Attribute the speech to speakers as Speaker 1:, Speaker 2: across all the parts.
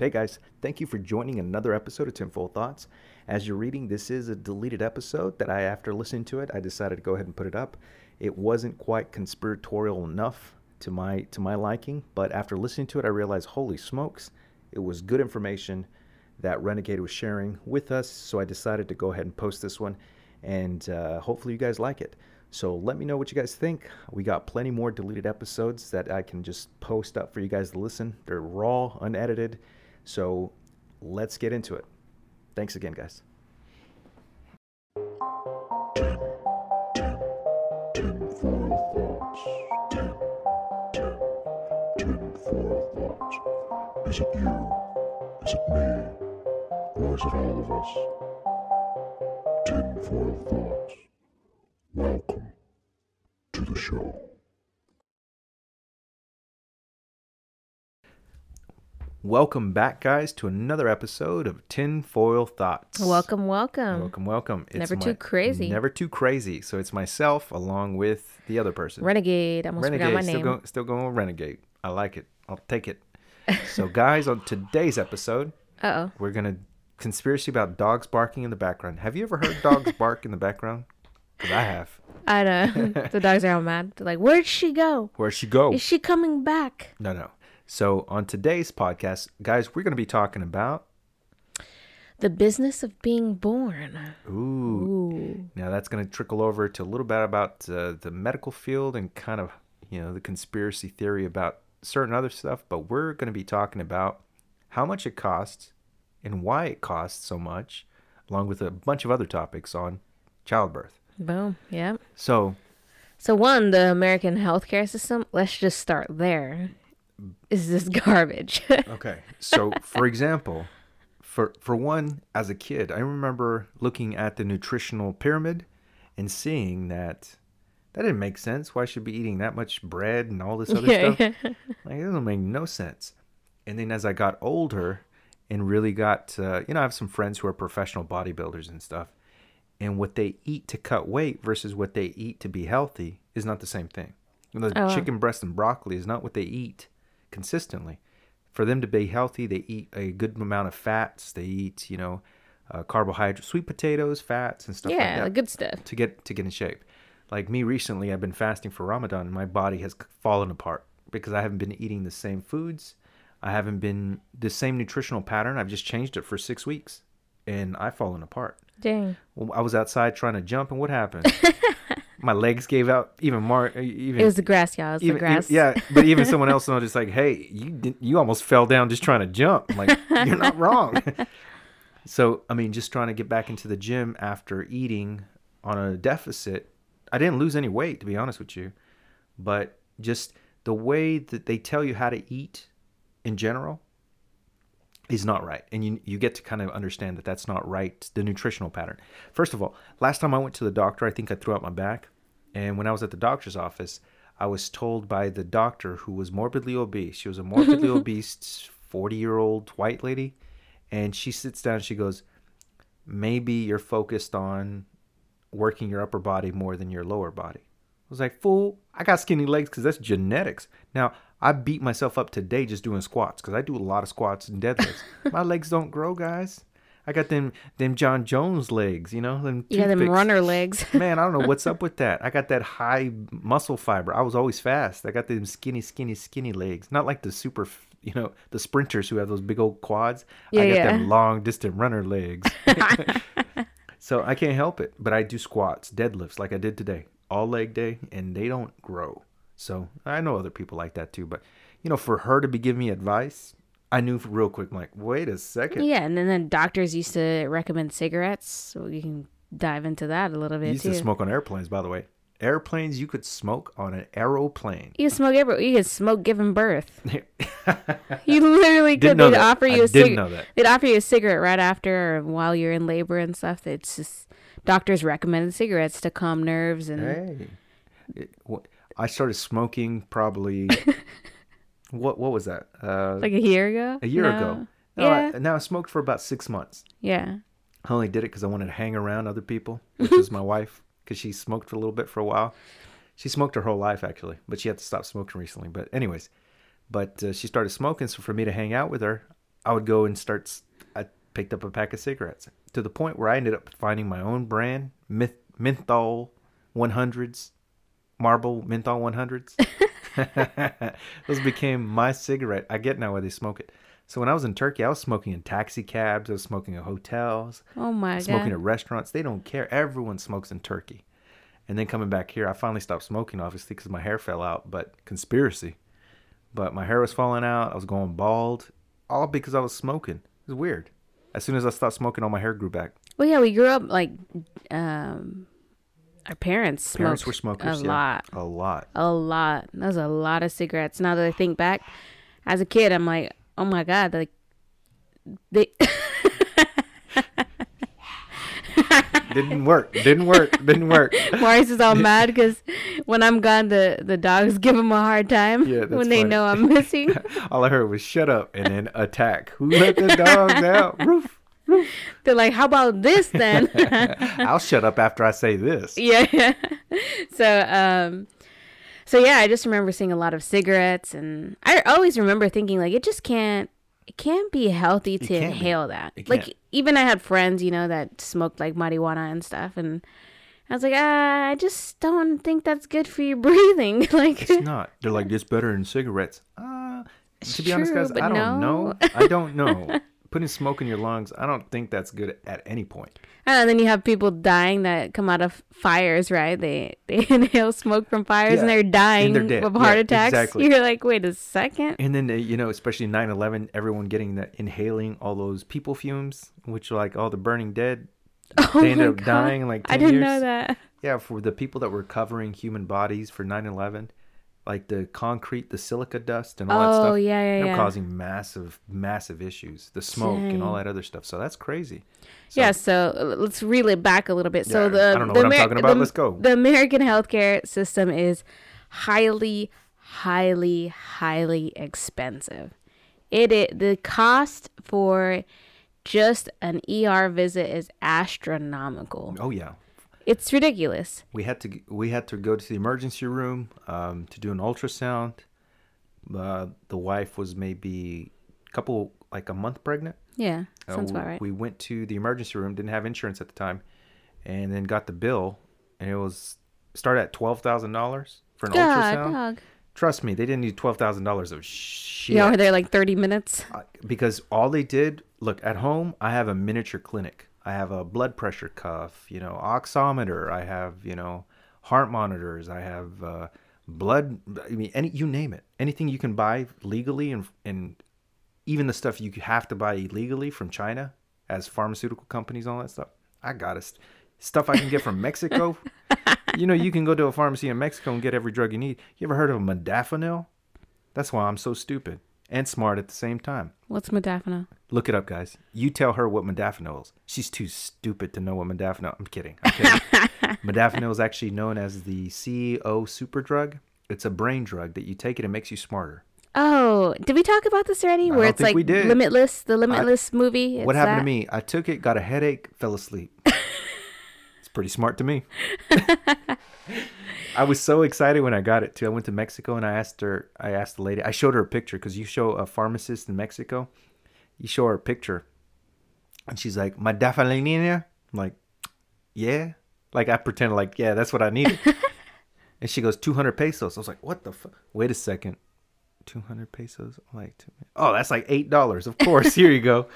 Speaker 1: Hey guys, thank you for joining another episode of Tinfoil Thoughts. As you're reading, this is a deleted episode that I, after listening to it, I decided to go ahead and put it up. It wasn't quite conspiratorial enough to my to my liking, but after listening to it, I realized, holy smokes, it was good information that Renegade was sharing with us. So I decided to go ahead and post this one, and uh, hopefully you guys like it. So let me know what you guys think. We got plenty more deleted episodes that I can just post up for you guys to listen. They're raw, unedited. So let's get into it. Thanks again, guys.
Speaker 2: Is it you? Is it me? Or is it all of us? Tinfoil thoughts. Welcome to the show.
Speaker 1: Welcome back, guys, to another episode of Tinfoil Thoughts.
Speaker 3: Welcome, welcome.
Speaker 1: Welcome, welcome.
Speaker 3: It's never too crazy.
Speaker 1: Never too crazy. So it's myself along with the other person.
Speaker 3: Renegade. I almost
Speaker 1: Renegade.
Speaker 3: forgot my
Speaker 1: Still
Speaker 3: name.
Speaker 1: going, still going with Renegade. I like it. I'll take it. so, guys, on today's episode,
Speaker 3: oh.
Speaker 1: we're gonna conspiracy about dogs barking in the background. Have you ever heard dogs bark in the background? Because I have.
Speaker 3: I know. the dogs are all mad. They're like, where'd she go?
Speaker 1: Where'd she go?
Speaker 3: Is she coming back?
Speaker 1: No, no. So on today's podcast, guys, we're gonna be talking about.
Speaker 3: The business of being born.
Speaker 1: Ooh.
Speaker 3: Ooh.
Speaker 1: Now that's gonna trickle over to a little bit about uh, the medical field and kind of you know the conspiracy theory about certain other stuff. But we're gonna be talking about how much it costs and why it costs so much, along with a bunch of other topics on childbirth.
Speaker 3: Boom. Yeah.
Speaker 1: So
Speaker 3: So, one, the American healthcare system, let's just start there. Is this garbage?
Speaker 1: Okay. So, for example, for for one, as a kid, I remember looking at the nutritional pyramid and seeing that that didn't make sense. Why should be eating that much bread and all this other
Speaker 3: yeah,
Speaker 1: stuff?
Speaker 3: yeah.
Speaker 1: Like it doesn't make no sense. And then as I got older and really got, uh, you know, I have some friends who are professional bodybuilders and stuff, and what they eat to cut weight versus what they eat to be healthy is not the same thing. You know, the
Speaker 3: Oh,
Speaker 1: chicken breast and broccoli is not what they eat consistently. For them to be healthy, they eat a good amount of fats. They eat, you know, uh, carbohydrates, sweet potatoes, fats, and stuff like
Speaker 3: yeah,
Speaker 1: that
Speaker 3: the good stuff.
Speaker 1: to get to get in shape. Like me recently, I've been fasting for Ramadan, and my body has fallen apart because I haven't been eating the same foods. I haven't been the same nutritional pattern. I've just changed it for six weeks, and I've fallen apart.
Speaker 3: Dang.
Speaker 1: Well, I was outside trying to jump, and what happened? my legs gave out even more. Uh, even
Speaker 3: It was the grass, y'all. It was
Speaker 1: even,
Speaker 3: the grass.
Speaker 1: even- yeah, but even someone else noticed, like, "Hey, you did, you almost fell down just trying to jump." I'm like, you're not wrong. so, I mean, just trying to get back into the gym after eating on a deficit, I didn't lose any weight, to be honest with you, but just the way that they tell you how to eat in general is not right. And you you get to kind of understand that that's not right the nutritional pattern. First of all last time i went to the doctor i think i threw out my back. And when i was at the doctor's office i was told by the doctor who was morbidly obese she was a morbidly obese 40 year old white lady. And she sits down and she goes maybe you're focused on working your upper body more than your lower body. I was like, fool, I got skinny legs because that's genetics. Now, I beat myself up today just doing squats because I do a lot of squats and deadlifts. My legs don't grow, guys. I got them them Jon Jones legs, you know, them
Speaker 3: got them runner legs.
Speaker 1: Man, I don't know what's up with that. I got that high muscle fiber. I was always fast. I got them skinny, skinny, skinny legs. Not like the super, you know, the sprinters who have those big old quads.
Speaker 3: Yeah,
Speaker 1: I got
Speaker 3: yeah.
Speaker 1: them long distant runner legs. so I can't help it. But I do squats, deadlifts like I did today, all leg day, and they don't grow. So I know other people like that too. But, you know, for her to be giving me advice, I knew real quick, I'm like, wait a second.
Speaker 3: yeah, and then, then doctors used to recommend cigarettes. So you can dive into that a little
Speaker 1: You
Speaker 3: bit
Speaker 1: used
Speaker 3: too.
Speaker 1: to smoke on airplanes, by the way. Airplanes, you could smoke on an aeroplane.
Speaker 3: You smoke every. You can smoke giving birth. You literally could. They'd
Speaker 1: that.
Speaker 3: offer you a
Speaker 1: didn't
Speaker 3: cig-
Speaker 1: know that.
Speaker 3: They'd offer you a cigarette right after or while you're in labor and stuff. It's just doctors recommended cigarettes to calm nerves and
Speaker 1: Hey, It- wh- I started smoking probably. what what was that? Uh,
Speaker 3: like a year ago.
Speaker 1: a year
Speaker 3: No.
Speaker 1: ago. No,
Speaker 3: yeah,
Speaker 1: I, now I smoked for about six months.
Speaker 3: yeah.
Speaker 1: I only did it because I wanted to hang around other people, which is my wife, because she smoked for a little bit for a while. She smoked her whole life actually, but she had to stop smoking recently. But anyways, but uh, she started smoking, so for me to hang out with her, I would go and start. I picked up a pack of cigarettes to the point where I ended up finding my own brand, myth, menthol 100s, Marlboro menthol 100s. Those became my cigarette. I get now why they smoke it. So when I was in Turkey, I was smoking in taxi cabs. I was smoking in hotels.
Speaker 3: Oh my
Speaker 1: smoking
Speaker 3: god.
Speaker 1: at restaurants. They don't care. Everyone smokes in Turkey. And then coming back here, I finally stopped smoking, obviously, because my hair fell out. But conspiracy. But my hair was falling out. I was going bald, all because I was smoking. It was weird. As soon as I stopped smoking, all my hair grew back.
Speaker 3: Well, yeah, we grew up like um our parents smoked
Speaker 1: Parents were smokers.
Speaker 3: a
Speaker 1: yeah.
Speaker 3: lot.
Speaker 1: A lot.
Speaker 3: A lot. That was a lot of cigarettes. Now that I think back, as a kid, I'm like, oh my god, like they
Speaker 1: Didn't work. Didn't work. Didn't work.
Speaker 3: Maurice is all mad because when I'm gone, the the dogs give him a hard time
Speaker 1: Yeah,
Speaker 3: when they
Speaker 1: funny.
Speaker 3: know I'm missing.
Speaker 1: All I heard was "shut up" and then attack. Who let the dogs out? Roof.
Speaker 3: They're like, how about this then?
Speaker 1: I'll shut up after I say this.
Speaker 3: yeah, yeah. So, um, so yeah, I just remember seeing a lot of cigarettes, and I always remember thinking like, it just can't, it can't be healthy to
Speaker 1: can't be.
Speaker 3: inhale that.
Speaker 1: It
Speaker 3: Like,
Speaker 1: can't.
Speaker 3: even I had friends, you know, that smoked like marijuana and stuff, and I was like, ah, I just don't think that's good for your breathing. like,
Speaker 1: It's not. They're like, it's better than cigarettes. Uh, to be honest, guys, I don't
Speaker 3: no.
Speaker 1: know. I don't know. Putting smoke in your lungs, I don't think that's good at any point.
Speaker 3: and then you have people dying that come out of fires, right? They they inhale smoke from fires and they're dying
Speaker 1: they're
Speaker 3: of heart
Speaker 1: Yeah,
Speaker 3: attacks.
Speaker 1: exactly.
Speaker 3: You're like, wait a second.
Speaker 1: And then, they, you know, especially 9 11, everyone getting that, inhaling all those people fumes, which are like oh, all the burning dead.
Speaker 3: Oh
Speaker 1: they ended up
Speaker 3: God.
Speaker 1: dying in like 10
Speaker 3: I didn't
Speaker 1: years.
Speaker 3: know that.
Speaker 1: Yeah, for the people that were covering human bodies for 9 11, like the concrete, the silica dust, and all that
Speaker 3: Oh
Speaker 1: stuff.
Speaker 3: yeah, yeah,
Speaker 1: up
Speaker 3: yeah.
Speaker 1: causing massive, massive issues. The smoke and all that other stuff. So that's crazy. So,
Speaker 3: yeah, so uh, let's reel it back a little bit. So
Speaker 1: Yeah,
Speaker 3: the
Speaker 1: I don't know
Speaker 3: the
Speaker 1: what I'm talking about.
Speaker 3: the-
Speaker 1: Let's go.
Speaker 3: The American healthcare system is highly, highly, highly expensive. It, it the cost for just an ER visit is astronomical.
Speaker 1: Oh yeah,
Speaker 3: It's ridiculous.
Speaker 1: we had to we had to go to the emergency room um, to do an ultrasound. Uh, the wife was maybe a couple like a month pregnant.
Speaker 3: Yeah,
Speaker 1: Uh,
Speaker 3: sounds
Speaker 1: we,
Speaker 3: about right.
Speaker 1: we went to the emergency room, didn't have insurance at the time, and then got the bill, and it was started at twelve thousand dollars for an
Speaker 3: God,
Speaker 1: ultrasound.
Speaker 3: dog.
Speaker 1: Trust me, they didn't need twelve thousand dollars of shit.
Speaker 3: Yeah, were there like thirty minutes?
Speaker 1: Uh, because all they did look at home i have a miniature clinic i have a blood pressure cuff you know oximeter i have you know heart monitors i have uh, blood i mean any you name it. Anything you can buy legally and and even the stuff you have to buy illegally from china as pharmaceutical companies all that stuff i got it stuff i can get from mexico. You know you can go to a pharmacy in mexico and get every drug you need. You ever heard of a modafinil? That's why i'm so stupid and smart at the same time
Speaker 3: What's modafinil?
Speaker 1: Look it up, guys. You tell her what modafinil is. She's too stupid to know what modafinil. I'm kidding. I'm kidding. modafinil is actually known as the CEO super drug. It's a brain drug that you take it, and makes you smarter.
Speaker 3: Oh, did we talk about this already?
Speaker 1: I
Speaker 3: Where it's like
Speaker 1: we did.
Speaker 3: Limitless, the Limitless movie.
Speaker 1: what happened
Speaker 3: that?
Speaker 1: to me? I took it, got a headache, fell asleep. it's pretty smart to me. I was so excited when I got it too. I went to Mexico and I asked her. I asked the lady. I showed her a picture because you show a pharmacist in Mexico, you show her a picture, and she's like, "My dafalinina." I'm like, "Yeah." Like I pretended like, "Yeah, that's what I needed." and she goes, 200 pesos. I was like, "What the fuck?" Wait a second. 200 pesos. I'm like, oh, that's like eight dollars. Of course, here you go.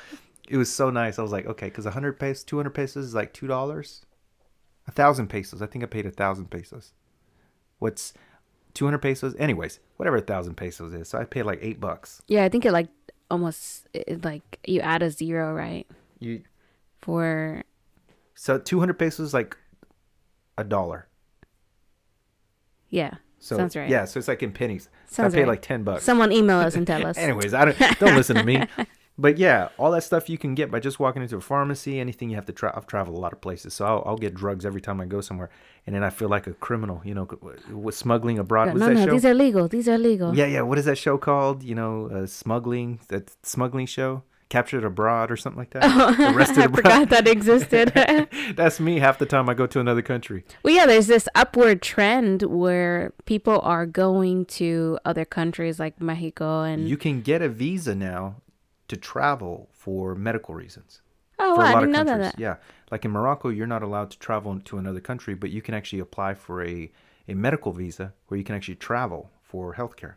Speaker 1: It was so nice. I was like, okay, because 100 pesos, 200 pesos is like two dollars. A thousand pesos. I think I paid a thousand pesos. What's 200 pesos? Anyways, whatever a thousand pesos is. So I paid like eight bucks.
Speaker 3: Yeah, I think it like almost it, like you add a zero, right?
Speaker 1: You
Speaker 3: For
Speaker 1: so 200 pesos is like a dollar.
Speaker 3: yeah,
Speaker 1: So
Speaker 3: sounds right.
Speaker 1: Yeah, so it's like in pennies. So
Speaker 3: Sounds
Speaker 1: I paid
Speaker 3: right.
Speaker 1: like 10 bucks.
Speaker 3: Someone email us and tell us.
Speaker 1: Anyways, I don't don't listen to me. But yeah, all that stuff you can get by just walking into a pharmacy. Anything you have to try. I've traveled a lot of places, so I'll, I'll get drugs every time I go somewhere, and then I feel like a criminal. You know, with smuggling abroad.
Speaker 3: no, no, no,
Speaker 1: show?
Speaker 3: these are legal. These are legal.
Speaker 1: yeah, yeah. What is that show called? You know, uh, smuggling. That smuggling show, captured abroad or something like that. Arrested
Speaker 3: I forgot that existed.
Speaker 1: That's me half the time I go to another country.
Speaker 3: well, yeah, there's this upward trend where people are going to other countries like Mexico and
Speaker 1: You can get a visa now to travel for medical reasons.
Speaker 3: Oh,
Speaker 1: for
Speaker 3: wow,
Speaker 1: a
Speaker 3: I
Speaker 1: lot
Speaker 3: didn't know
Speaker 1: of
Speaker 3: that.
Speaker 1: Yeah, like in Morocco, you're not allowed to travel to another country, but you can actually apply for a a medical visa where you can actually travel for healthcare.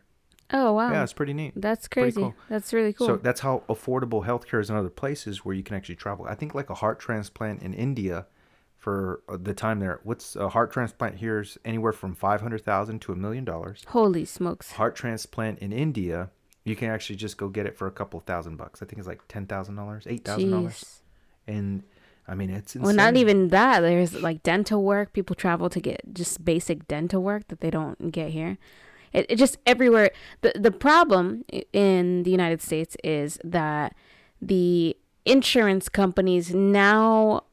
Speaker 3: Oh, wow.
Speaker 1: Yeah, it's pretty neat.
Speaker 3: That's crazy.
Speaker 1: cool.
Speaker 3: That's really cool.
Speaker 1: So that's how affordable healthcare is in other places where you can actually travel. I think like a heart transplant in India for uh, the time there. What's a heart transplant here is anywhere from 500,000 to a million dollars.
Speaker 3: Holy smokes.
Speaker 1: Heart transplant in India, you can actually just go get it for a couple thousand bucks. I think it's like $10,000, $8,000. And I mean, it's insane.
Speaker 3: Well, not even that. There's like dental work. People travel to get just basic dental work that they don't get here. It, it just everywhere. The the problem in the United States is that the insurance companies now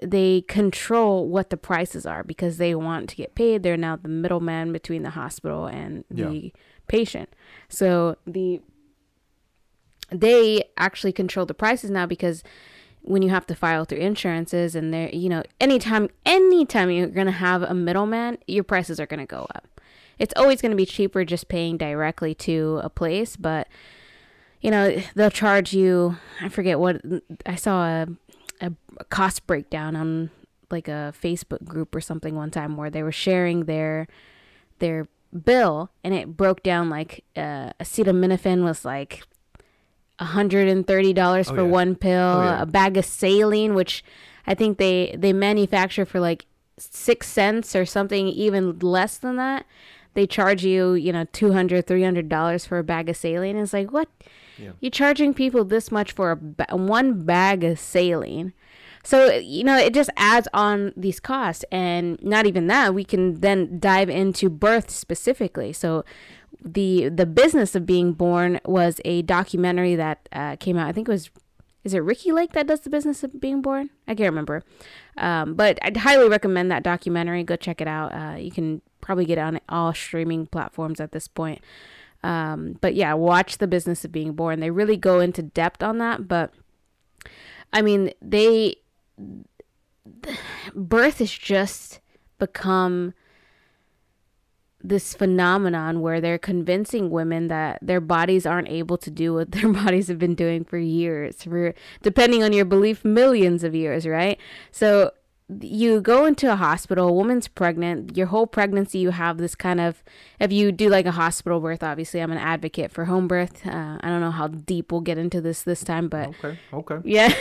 Speaker 3: they control what the prices are because they want to get paid. They're now the middleman between the hospital and the patient. So the they actually control the prices now because when you have to file through insurances and they're you know anytime anytime you're gonna have a middleman your prices are gonna go up it's always gonna be cheaper just paying directly to a place but you know they'll charge you i forget what i saw a, a, a cost breakdown on like a facebook group or something one time where they were sharing their their bill and it broke down like uh, acetaminophen was like $130
Speaker 1: Oh,
Speaker 3: for
Speaker 1: yeah.
Speaker 3: one pill
Speaker 1: Oh, yeah.
Speaker 3: a bag of saline which i think they they manufacture for like six cents or something even less than that they charge you you know 200 300 dollars for a bag of saline it's like what
Speaker 1: Yeah.
Speaker 3: you're charging people this much for a ba- one bag of saline so you know it just adds on these costs. And not even that we can then dive into birth specifically. So the the business of being born was a documentary that uh, came out. I think it was is it Ricki Lake that does the business of being born? I can't remember. Um, but i'd highly recommend that documentary. Go check it out. Uh, you can probably get it on all streaming platforms at this point. Um, but yeah watch the business of being born. They really go into depth on that but i mean they birth has just become this phenomenon where they're convincing women that their bodies aren't able to do what their bodies have been doing for years for depending on your belief millions of years right? So you go into a hospital a woman's pregnant your whole pregnancy you have this kind of if you do like a hospital birth obviously i'm an advocate for home birth uh, i don't know how deep we'll get into this this time but
Speaker 1: Okay. Okay.
Speaker 3: yeah.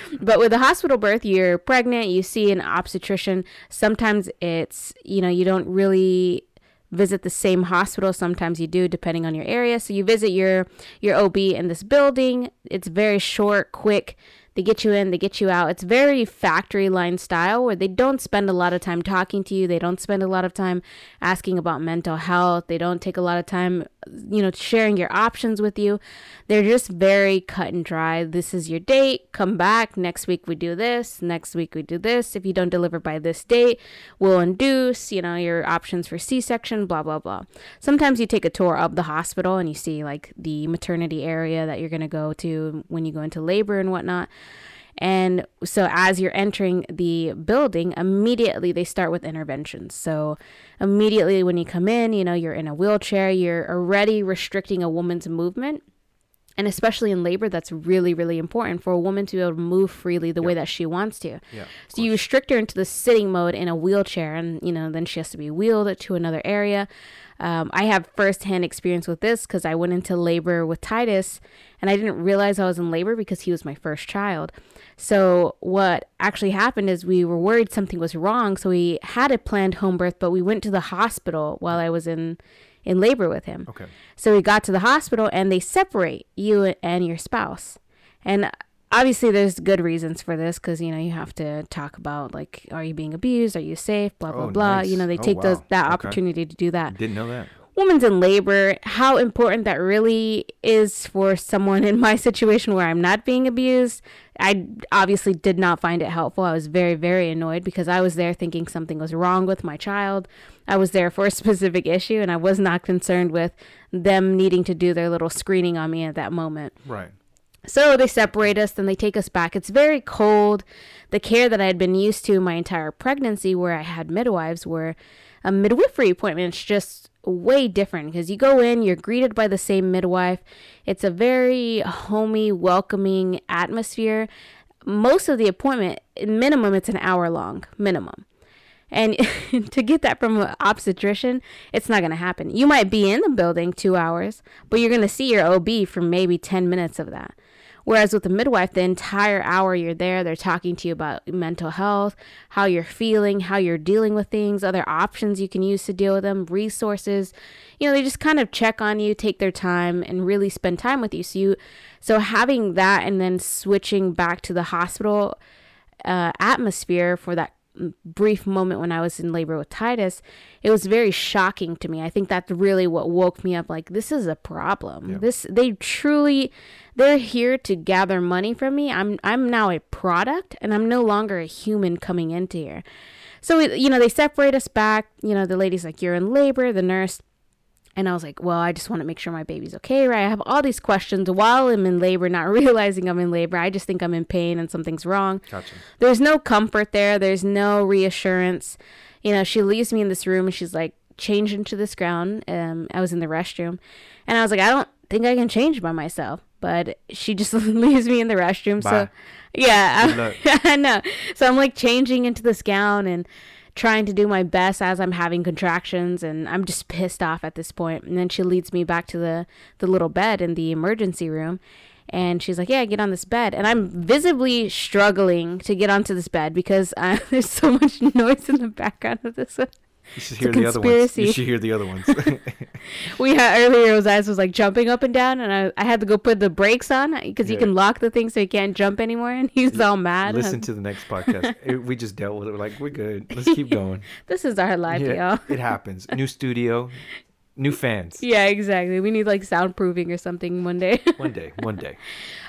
Speaker 3: but with a hospital birth, you're pregnant, you see an obstetrician. Sometimes it's, you know, you don't really visit the same hospital. Sometimes you do depending on your area. So you visit your your OB in this building. It's very short, quick. They get you in, they get you out. It's very factory line style where they don't spend a lot of time talking to you. They don't spend a lot of time asking about mental health. They don't take a lot of time, you know, sharing your options with you. They're just very cut and dry. This is your date. Come back. Next week we do this. Next week we do this. If you don't deliver by this date, we'll induce, you know, your options for C section, blah, blah, blah. Sometimes you take a tour of the hospital and you see like the maternity area that you're going to go to when you go into labor and whatnot. And so, as you're entering the building, immediately they start with interventions. So, immediately when you come in, you know, you're in a wheelchair, you're already restricting a woman's movement. And especially in labor, that's really, really important for a woman to be able to move freely the way that she wants to.
Speaker 1: Yeah.
Speaker 3: So you restrict her into the sitting mode in a wheelchair, and you know then she has to be wheeled to another area. Um, I have firsthand experience with this because I went into labor with Titus, and I didn't realize I was in labor because he was my first child. So what actually happened is we were worried something was wrong, so we had a planned home birth, but we went to the hospital while I was in in labor with him.
Speaker 1: Okay.
Speaker 3: So we got to the hospital and they separate you and your spouse. And obviously there's good reasons for this because you know you have to talk about like are you being abused, are you safe, blah blah
Speaker 1: Oh,
Speaker 3: blah.
Speaker 1: nice.
Speaker 3: You know they
Speaker 1: Oh,
Speaker 3: take those that
Speaker 1: Okay.
Speaker 3: opportunity to do that.
Speaker 1: Didn't know that.
Speaker 3: Woman's in labor, how important that really is for someone in my situation where I'm not being abused. I obviously did not find it helpful. I was very, very annoyed because I was there thinking something was wrong with my child. I was there for a specific issue and I was not concerned with them needing to do their little screening on me at that moment.
Speaker 1: Right.
Speaker 3: So they separate us, then they take us back. It's very cold. The care that I had been used to my entire pregnancy, where I had midwives, were a midwifery appointment. It's just way different because you go in, you're greeted by the same midwife. It's a very homey, welcoming atmosphere. Most of the appointment, minimum, it's an hour long, minimum. And to get that from an obstetrician, it's not going to happen. You might be in the building two hours, but you're going to see your OB for maybe 10 minutes of that. Whereas with a midwife, the entire hour you're there, they're talking to you about mental health, how you're feeling, how you're dealing with things, other options you can use to deal with them, resources. You know, they just kind of check on you, take their time, and really spend time with you. So you, so having that, and then switching back to the hospital uh, atmosphere for that brief moment when I was in labor with Titus, it was very shocking to me. I think that's really what woke me up like this is a problem.
Speaker 1: Yeah.
Speaker 3: This they truly they're here to gather money from me. I'm I'm now a product and I'm no longer a human coming into here. So you know, they separate us back. You know, the lady's like you're in labor, the nurse and I was like, well, I just want to make sure my baby's okay, right? I have all these questions while I'm in labor, not realizing I'm in labor. I just think I'm in pain and something's wrong.
Speaker 1: Gotcha.
Speaker 3: There's no comfort there. There's no reassurance. You know, she leaves me in this room and she's like, change into this gown. Um, I was in the restroom and I was like, I don't think I can change by myself. But she just leaves me in the restroom.
Speaker 1: Bye.
Speaker 3: So, yeah, I know. So I'm like changing into this gown and trying to do my best as I'm having contractions and I'm just pissed off at this point. And then she leads me back to the the little bed in the emergency room and she's like, "Yeah, get on this bed." And I'm visibly struggling to get onto this bed because uh, there's so much noise in the background of this one.
Speaker 1: You should hear the other ones. You should hear the other ones.
Speaker 3: We had earlier his eyes was like jumping up and down, and I, I had to go put the brakes on because you can lock the thing so he can't jump anymore, and he's all mad.
Speaker 1: Listen to the next podcast. It- we just dealt with it. We're like, we're good. Let's keep going.
Speaker 3: this is our life,
Speaker 1: Yeah,
Speaker 3: y'all.
Speaker 1: it happens. New studio, new fans.
Speaker 3: Yeah, exactly. We need like soundproofing or something one day.
Speaker 1: One day, one day.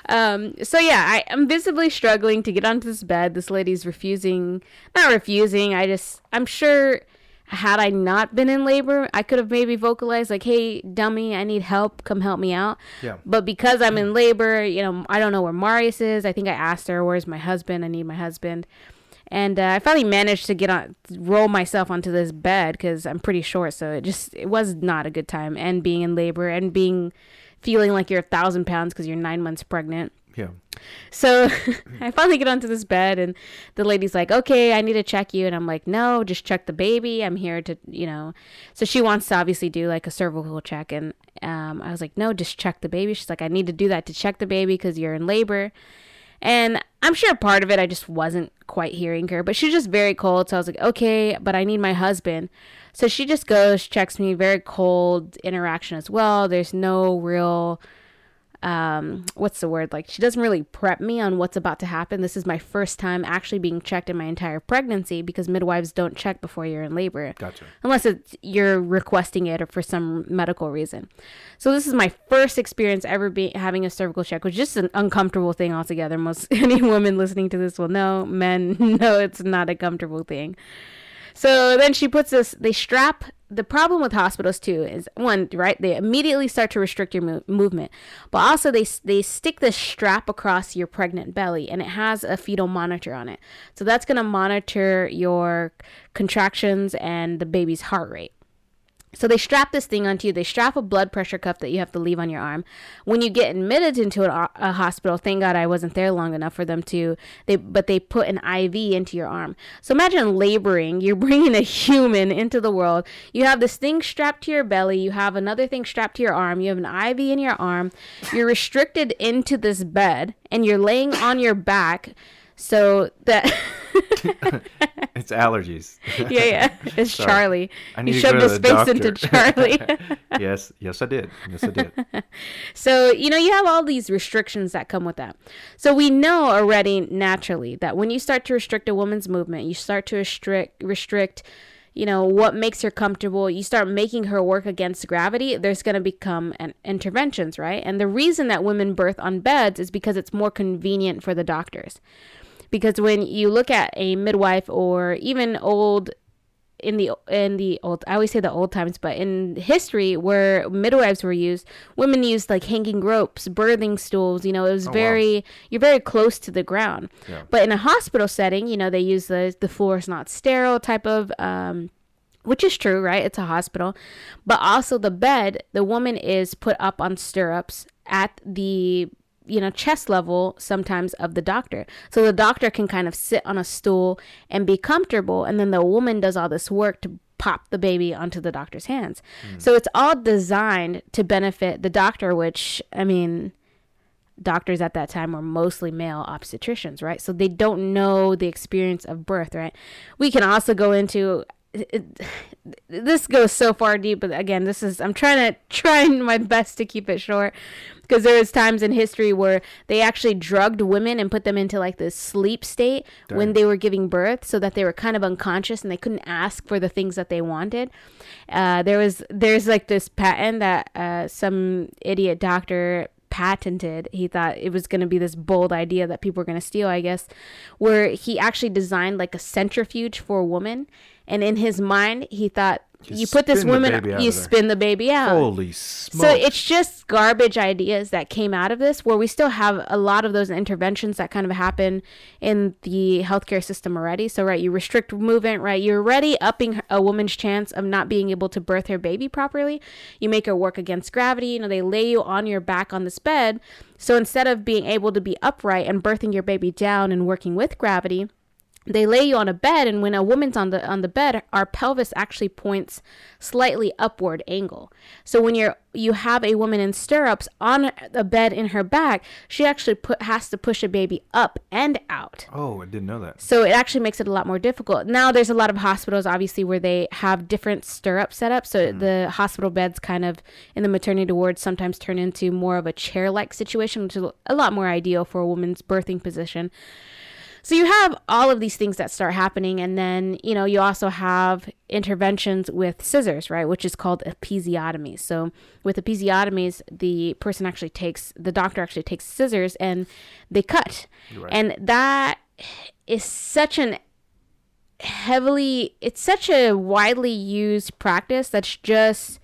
Speaker 3: Um, so yeah, I am visibly struggling to get onto this bed. This lady's refusing, not refusing. I just, I'm sure, had I not been in labor, I could have maybe vocalized like, "Hey, dummy, I need help. Come help me out."
Speaker 1: Yeah.
Speaker 3: But because I'm in labor, you know, I don't know where Marius is. I think I asked her, "Where's my husband? I need my husband." And uh, I finally managed to get on, roll myself onto this bed because I'm pretty short. So it just, it was not a good time. And being in labor and being, feeling like you're a thousand pounds because you're nine months pregnant.
Speaker 1: Yeah.
Speaker 3: So I finally get onto this bed, and the lady's like, "Okay, I need to check you," and I'm like, "No, just check the baby. I'm here to, you know." So she wants to obviously do like a cervical check, and um, I was like, "No, just check the baby." She's like, "I need to do that to check the baby because you're in labor," and I'm sure part of it I just wasn't quite hearing her, but she's just very cold. So I was like, "Okay, but I need my husband." So she just goes, checks me, very cold interaction as well. There's no real um what's the word? Like she doesn't really prep me on what's about to happen. This is my first time actually being checked in my entire pregnancy because midwives don't check before you're in labor.
Speaker 1: Gotcha.
Speaker 3: unless it's you're requesting it or for some medical reason. So this is my first experience ever being having a cervical check which is just an uncomfortable thing altogether. Most any woman listening to this will know. Men know it's not a comfortable thing so then she puts this, they strap. The problem with hospitals too is one, right? They immediately start to restrict your mo- movement, but also they they stick this strap across your pregnant belly, and it has a fetal monitor on it. So that's gonna monitor your contractions and the baby's heart rate. So they strap this thing onto you. They strap a blood pressure cuff that you have to leave on your arm. When you get admitted into a, a hospital, thank God I wasn't there long enough for them to. They but they put an IV into your arm. So imagine laboring. You're bringing a human into the world. You have this thing strapped to your belly. You have another thing strapped to your arm. You have an IV in your arm. You're restricted into this bed, and you're laying on your back. So that.
Speaker 1: It's allergies.
Speaker 3: yeah, yeah. It's
Speaker 1: Sorry.
Speaker 3: Charlie.
Speaker 1: I
Speaker 3: You
Speaker 1: need to
Speaker 3: shoved
Speaker 1: go
Speaker 3: his
Speaker 1: to the
Speaker 3: face into. Charlie.
Speaker 1: yes, yes, I did. Yes, I did.
Speaker 3: so, you know, you have all these restrictions that come with that. So, we know already naturally that when you start to restrict a woman's movement, you start to restrict, restrict, you know, what makes her comfortable, you start making her work against gravity, there's going to become an interventions, right? And the reason that women birth on beds is because it's more convenient for the doctors. Because when you look at a midwife or even old in the in the old I always say the old times, but in history where midwives were used, women used like hanging ropes, birthing stools. You know, it was
Speaker 1: Oh, wow.
Speaker 3: very you're very close to the ground.
Speaker 1: Yeah.
Speaker 3: But in a hospital setting, you know, they use the the floor is not sterile type of um, which is true, right? It's a hospital. But also the bed, the woman is put up on stirrups at the you know chest level sometimes of the doctor so the doctor can kind of sit on a stool and be comfortable and then the woman does all this work to pop the baby onto the doctor's hands hmm. so it's all designed to benefit the doctor which i mean doctors at that time were mostly male obstetricians, right? So they don't know the experience of birth, right? We can also go into it, this goes so far deep, but again, this is I'm trying to trying my best to keep it short because there was times in history where they actually drugged women and put them into like this sleep state when they were giving birth, so that they were kind of unconscious and they couldn't ask for the things that they wanted. Uh, there was there's like this patent that uh, some idiot doctor patented. He thought it was going to be this bold idea that people were going to steal, I guess, where he actually designed like a centrifuge for a woman. And in his mind, he thought,
Speaker 1: You
Speaker 3: you put this woman, you
Speaker 1: of there."
Speaker 3: spin the baby out.
Speaker 1: Holy smokes!
Speaker 3: So it's just garbage ideas that came out of this, where we still have a lot of those interventions that kind of happen in the healthcare system already. So, right, you restrict movement, right? You're already upping a woman's chance of not being able to birth her baby properly. You make her work against gravity. You know, they lay you on your back on this bed. So instead of being able to be upright and birthing your baby down and working with gravity, they lay you on a bed and when a woman's on the on the bed our pelvis actually points slightly upward angle so when you're you have a woman in stirrups on a bed in her back she actually put has to push a baby up and out
Speaker 1: oh, I didn't know that.
Speaker 3: so it actually makes it a lot more difficult. Now there's a lot of hospitals obviously where they have different stirrup setups. So mm. the hospital beds kind of in the maternity wards sometimes turn into more of a chair-like situation, which is a lot more ideal for a woman's birthing position. So you have all of these things that start happening, and then you know you also have interventions with scissors, right, which is called episiotomy. So with episiotomies, the person actually takes the doctor actually takes scissors and they cut,
Speaker 1: Right.
Speaker 3: and that is such an heavily it's such a widely used practice that's just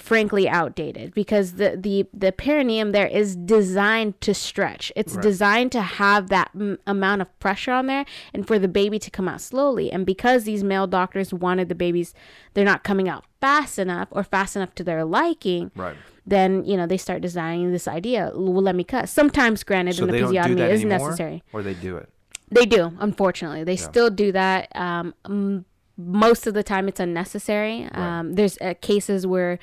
Speaker 3: frankly outdated because the the the perineum there is designed to stretch it's
Speaker 1: Right.
Speaker 3: designed to have that m- amount of pressure on there and for the baby to come out slowly and because these male doctors wanted the babies they're not coming out fast enough or fast enough to their liking
Speaker 1: Right.
Speaker 3: then you know they start designing this idea well let me cut sometimes granted
Speaker 1: So they don't
Speaker 3: episiotomy is
Speaker 1: anymore,
Speaker 3: necessary
Speaker 1: or they do it.
Speaker 3: they do, unfortunately. They still do that. Um, most of the time, it's unnecessary. Um, there's uh, cases where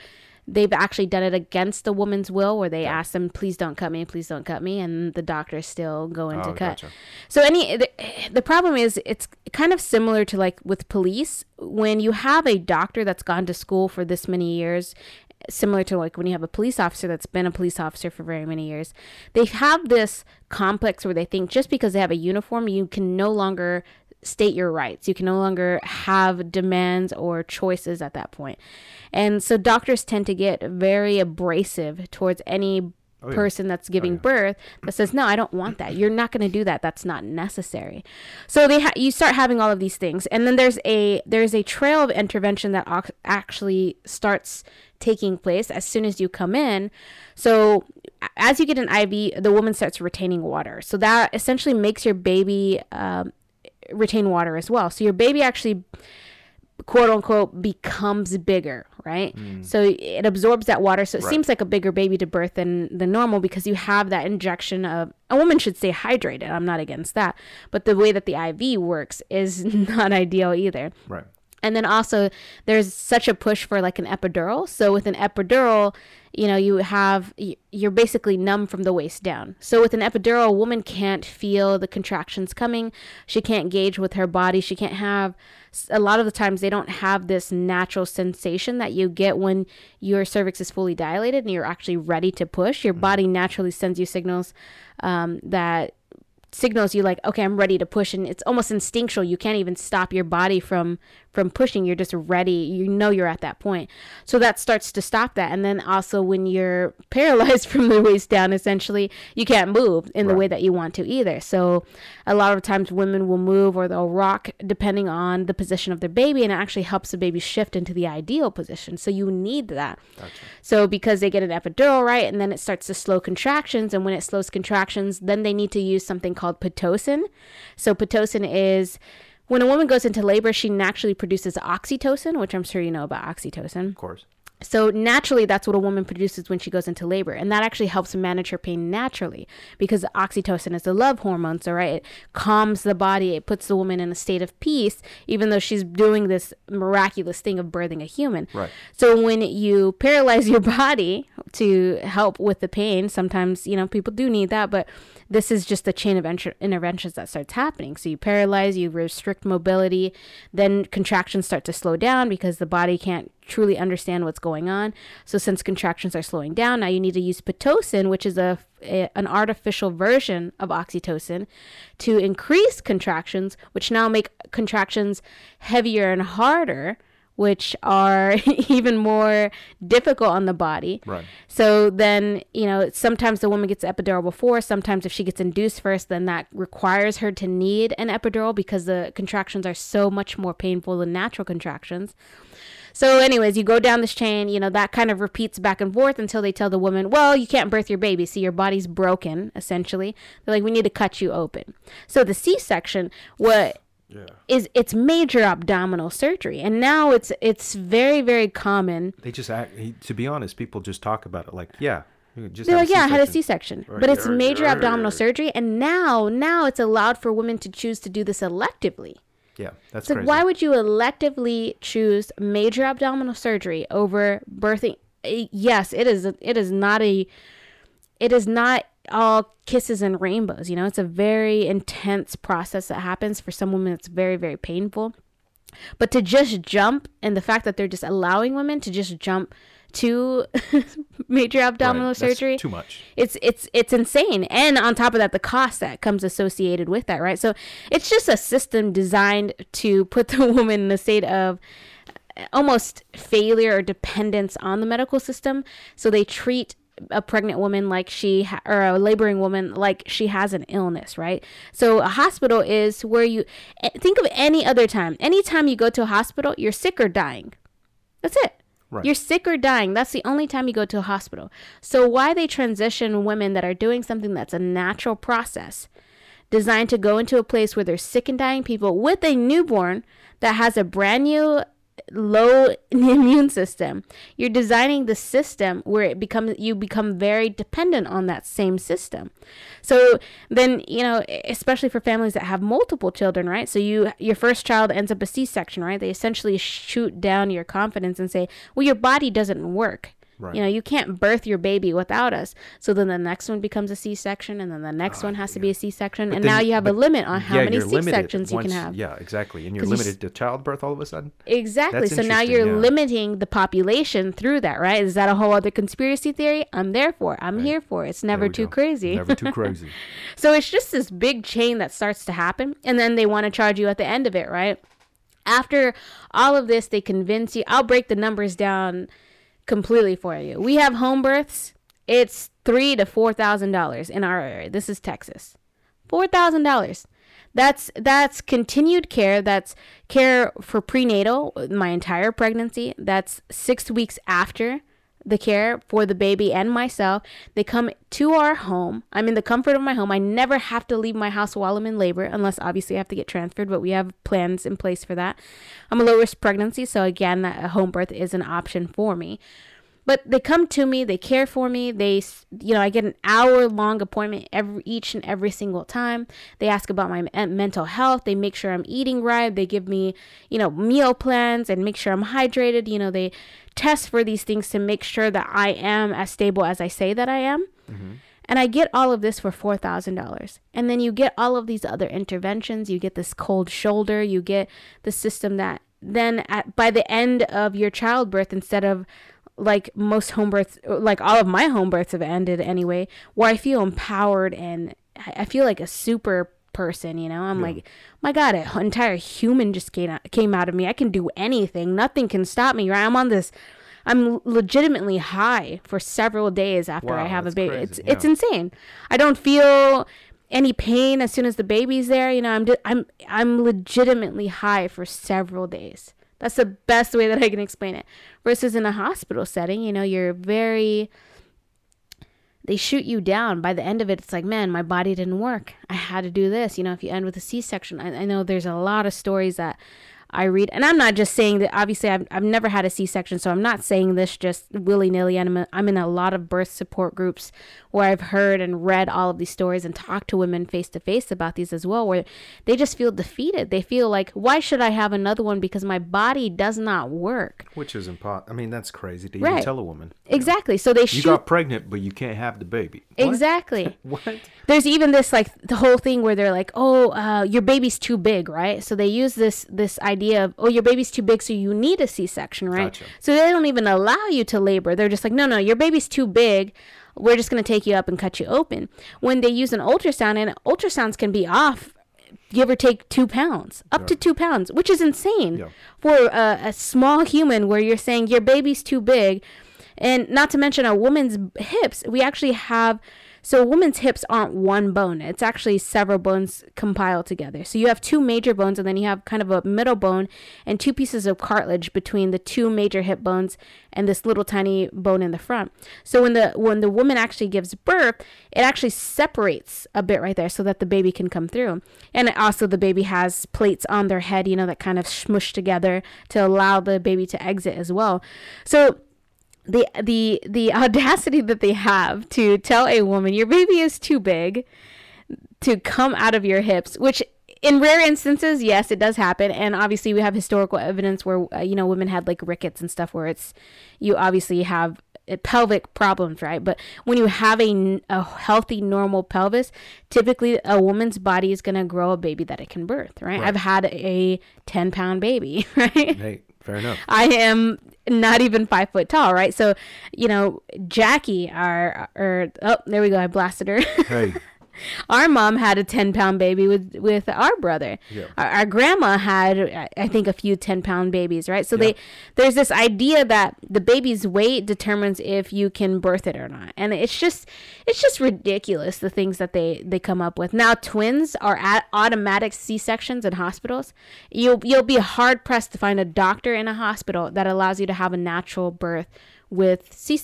Speaker 3: they've actually done it against the woman's will, where they ask them, "Please don't cut me, please don't cut me," and the doctor's still going to
Speaker 1: Oh,
Speaker 3: cut.
Speaker 1: gotcha.
Speaker 3: So any the, the problem is it's kind of similar to like with police when you have a doctor that's gone to school for this many years similar to like when you have a police officer that's been a police officer for very many years they have this complex where they think just because they have a uniform you can no longer state your rights. You can no longer have demands or choices at that point. And so doctors tend to get very abrasive towards any
Speaker 1: Oh, yeah.
Speaker 3: person that's giving birth that says no i don't want that. You're not going to do that. That's not necessary. So they ha- you start having all of these things. And then there's a there's a trail of intervention that ac- actually starts taking place as soon as you come in. So as you get an iv the woman starts retaining water. So that essentially makes your baby um, retain water as well so your baby actually quote unquote becomes bigger, right? Mm. So it absorbs that water. So it
Speaker 1: Right.
Speaker 3: seems like a bigger baby to birth than the normal because you have that injection of a woman should stay hydrated. I'm not against that. But the way that the IV works is not ideal either.
Speaker 1: Right.
Speaker 3: And then also there's such a push for like an epidural. So with an epidural, you know, you have you're basically numb from the waist down. So with an epidural, a woman can't feel the contractions coming. She can't gauge with her body. She can't have a lot of the times they don't have this natural sensation that you get when your cervix is fully dilated and you're actually ready to push. Your body naturally sends you signals um, that signals you like okay i'm ready to push and it's almost instinctual you can't even stop your body from from pushing you're just ready you know you're at that point. So that starts to stop that. And then also when you're paralyzed from the waist down essentially you can't move in the way that you want to either. So a lot of times women will move or they'll rock depending on the position of their baby and it actually helps the baby shift into the ideal position. So you need that. So because they get an epidural, right, and then it starts to slow contractions, and when it slows contractions, then they need to use something called pitocin. So pitocin is when a woman goes into labor, she naturally produces oxytocin, which I'm sure you know about oxytocin.
Speaker 1: Of course.
Speaker 3: So naturally, that's what a woman produces when she goes into labor, and that actually helps manage her pain naturally because oxytocin is the love hormone. So right, it calms the body, it puts the woman in a state of peace, even though she's doing this miraculous thing of birthing a human.
Speaker 1: Right.
Speaker 3: So when you paralyze your body to help with the pain, sometimes you know people do need that, but this is just the chain of inter- interventions that starts happening. So you paralyze, you restrict mobility, then contractions start to slow down because the body can't truly understand what's going on. So since contractions are slowing down, now you need to use pitocin, which is a, a an artificial version of oxytocin, to increase contractions, which now make contractions heavier and harder. Which are even more difficult on the body.
Speaker 1: Right.
Speaker 3: So then, you know, sometimes the woman gets epidural before. Sometimes, if she gets induced first, then that requires her to need an epidural because the contractions are so much more painful than natural contractions. So, anyways, you go down this chain, you know, that kind of repeats back and forth until they tell the woman, well, you can't birth your baby. See, your body's broken, essentially. They're like, we need to cut you open. So, the C section, what
Speaker 1: Yeah.
Speaker 3: is it's major abdominal surgery and now it's it's very very common
Speaker 1: They just act. To be honest, people just talk about it like, yeah, just
Speaker 3: They're like, yeah, I had a
Speaker 1: C-section."
Speaker 3: C-section, but it's
Speaker 1: Right.
Speaker 3: major abdominal
Speaker 1: Right.
Speaker 3: surgery, and now, now it's allowed for women to choose to do this electively.
Speaker 1: Yeah, that's
Speaker 3: So
Speaker 1: crazy.
Speaker 3: why would you electively choose major abdominal surgery over birthing? Eh, Yes, it is. It is not a. It is not all kisses and rainbows. You know, it's a very intense process that happens for some women. It's very, very painful. But to just jump, and the fact that they're just allowing women to just jump to major
Speaker 1: Right,
Speaker 3: abdominal
Speaker 1: that's
Speaker 3: surgery,
Speaker 1: Too much.
Speaker 3: it's it's it's insane and on top of that the cost that comes associated with that right so it's just a system designed to put the woman in a state of almost failure or dependence on the medical system so they treat a pregnant woman like she ha- or a laboring woman like she has an illness right so a hospital is where you eh, think of any other time anytime you go to a hospital you're sick or dying that's it
Speaker 1: Right.
Speaker 3: you're sick or dying. That's the only time you go to a hospital. So why they transition women that are doing something that's a natural process designed to go into a place where there's sick and dying people with a newborn that has a brand new low immune system. You're designing the system where it becomes you become very dependent on that same system. So then, you know, especially for families that have multiple children, right? So you your first child ends up a C-section, right? They essentially shoot down your confidence and say, "Well, your body doesn't work."
Speaker 1: Right.
Speaker 3: You know, you can't birth your baby without us. So then the next one becomes a C-section, and then the next ah, one has to be a C-section, and
Speaker 1: then-
Speaker 3: now you have a limit on how
Speaker 1: yeah,
Speaker 3: many C-sections you can have.
Speaker 1: Yeah, exactly. And you're
Speaker 3: 'Cause you
Speaker 1: limited to childbirth all of a sudden.
Speaker 3: Exactly.
Speaker 1: That's
Speaker 3: So now you're
Speaker 1: yeah.
Speaker 3: limiting the population through that, right? Is that a whole other conspiracy theory? I'm there for. it. I'm here for. it. It's never too
Speaker 1: go.
Speaker 3: crazy.
Speaker 1: Never too crazy.
Speaker 3: So it's just this big chain that starts to happen, and then they want to charge you at the end of it, right? After all of this, they convince you. I'll break the numbers down completely for you. We have home births. It's three to four thousand dollars in our area. This is Texas. Four thousand dollars. That's that's continued care. That's care for prenatal, my entire pregnancy. That's six weeks after the care for the baby and myself. They come to our home. I'm in the comfort of my home. I never have to leave my house while I'm in labor, unless obviously I have to get transferred, but we have plans in place for that. I'm a low risk pregnancy, so again, a home birth is an option for me. But they come to me, they care for me. They, you know, I get an hour long appointment every each and every single time. They ask about my mental health. They make sure I'm eating right. They give me, you know, meal plans and make sure I'm hydrated. You know, they test for these things to make sure that I am as stable as I say that I am. Mm-hmm. And I get all of this for $4,000. And then you get all of these other interventions. You get this cold shoulder. You get the system that then at, by the end of your childbirth, instead of like most home births, like all of my home births have ended anyway, where I feel empowered and I feel like a super person, you know? I'm like, my God, an entire human just came out, came out of me. I can do anything. Nothing can stop me, right? I'm on this. I'm legitimately high for several days after I have a baby. It's it's insane. I don't feel any pain as soon as the baby's there. You know, I'm just, I'm I'm legitimately high for several days. That's the best way that I can explain it. Versus in a hospital setting, you know, you're very they shoot you down. By the end of it, it's like, man, my body didn't work. I had to do this. You know, if you end with a C section, I, I know there's a lot of stories that I read, and I'm not just saying that. Obviously, I've, I've never had a C-section, so I'm not saying this just willy nilly. I'm a, I'm in a lot of birth support groups where I've heard and read all of these stories and talked to women face to face about these as well, where they just feel defeated. They feel like, why should I have another one because my body does not work?
Speaker 1: Which is impossible. I mean, that's crazy to
Speaker 3: Right.
Speaker 1: even tell a woman.
Speaker 3: Exactly. So they
Speaker 1: You got pregnant, but you can't have the baby. What?
Speaker 3: Exactly.
Speaker 1: What?
Speaker 3: there's even this like the whole thing where they're like oh uh, your baby's too big right so they use this this idea of oh your baby's too big so you need a c-section right?
Speaker 1: Gotcha.
Speaker 3: so they don't even allow you to labor. They're just like no no your baby's too big. We're just going to take you up and cut you open. When they use an ultrasound and ultrasounds can be off give or take two pounds up to two pounds which is insane
Speaker 1: Yeah.
Speaker 3: for a, a small human where you're saying your baby's too big. And not to mention a woman's hips we actually have so a woman's hips aren't one bone it's actually several bones compiled together. So you have two major bones and then you have kind of a middle bone and two pieces of cartilage between the two major hip bones and this little tiny bone in the front. So when the when the woman actually gives birth it actually separates a bit right there so that the baby can come through. And also the baby has plates on their head you know that kind of smush together to allow the baby to exit as well. So the the the audacity that they have to tell a woman your baby is too big to come out of your hips which in rare instances yes it does happen. And obviously we have historical evidence where uh, you know women had like rickets and stuff where it's you obviously have pelvic problems right? But when you have a, a healthy normal pelvis typically a woman's body is going to grow a baby that it can birth right,
Speaker 1: Right.
Speaker 3: i've had a 10 pound baby right?
Speaker 1: Hey, fair enough.
Speaker 3: I am not even five foot tall, right? So, you know, Jackie, our, or oh, there we go, I blasted her.
Speaker 1: Hey,
Speaker 3: our mom had a ten pound baby with with our brother.
Speaker 1: Yeah.
Speaker 3: Our, our grandma had, I- think, a few ten pound babies, right? So
Speaker 1: Yeah.
Speaker 3: they there's this idea that the baby's weight determines if you can birth it or not, and it's just it's just ridiculous the things that they they come up with. Now twins are at automatic C sections in hospitals. You'll you'll be hard pressed to find a doctor in a hospital that allows you to have a natural birth with C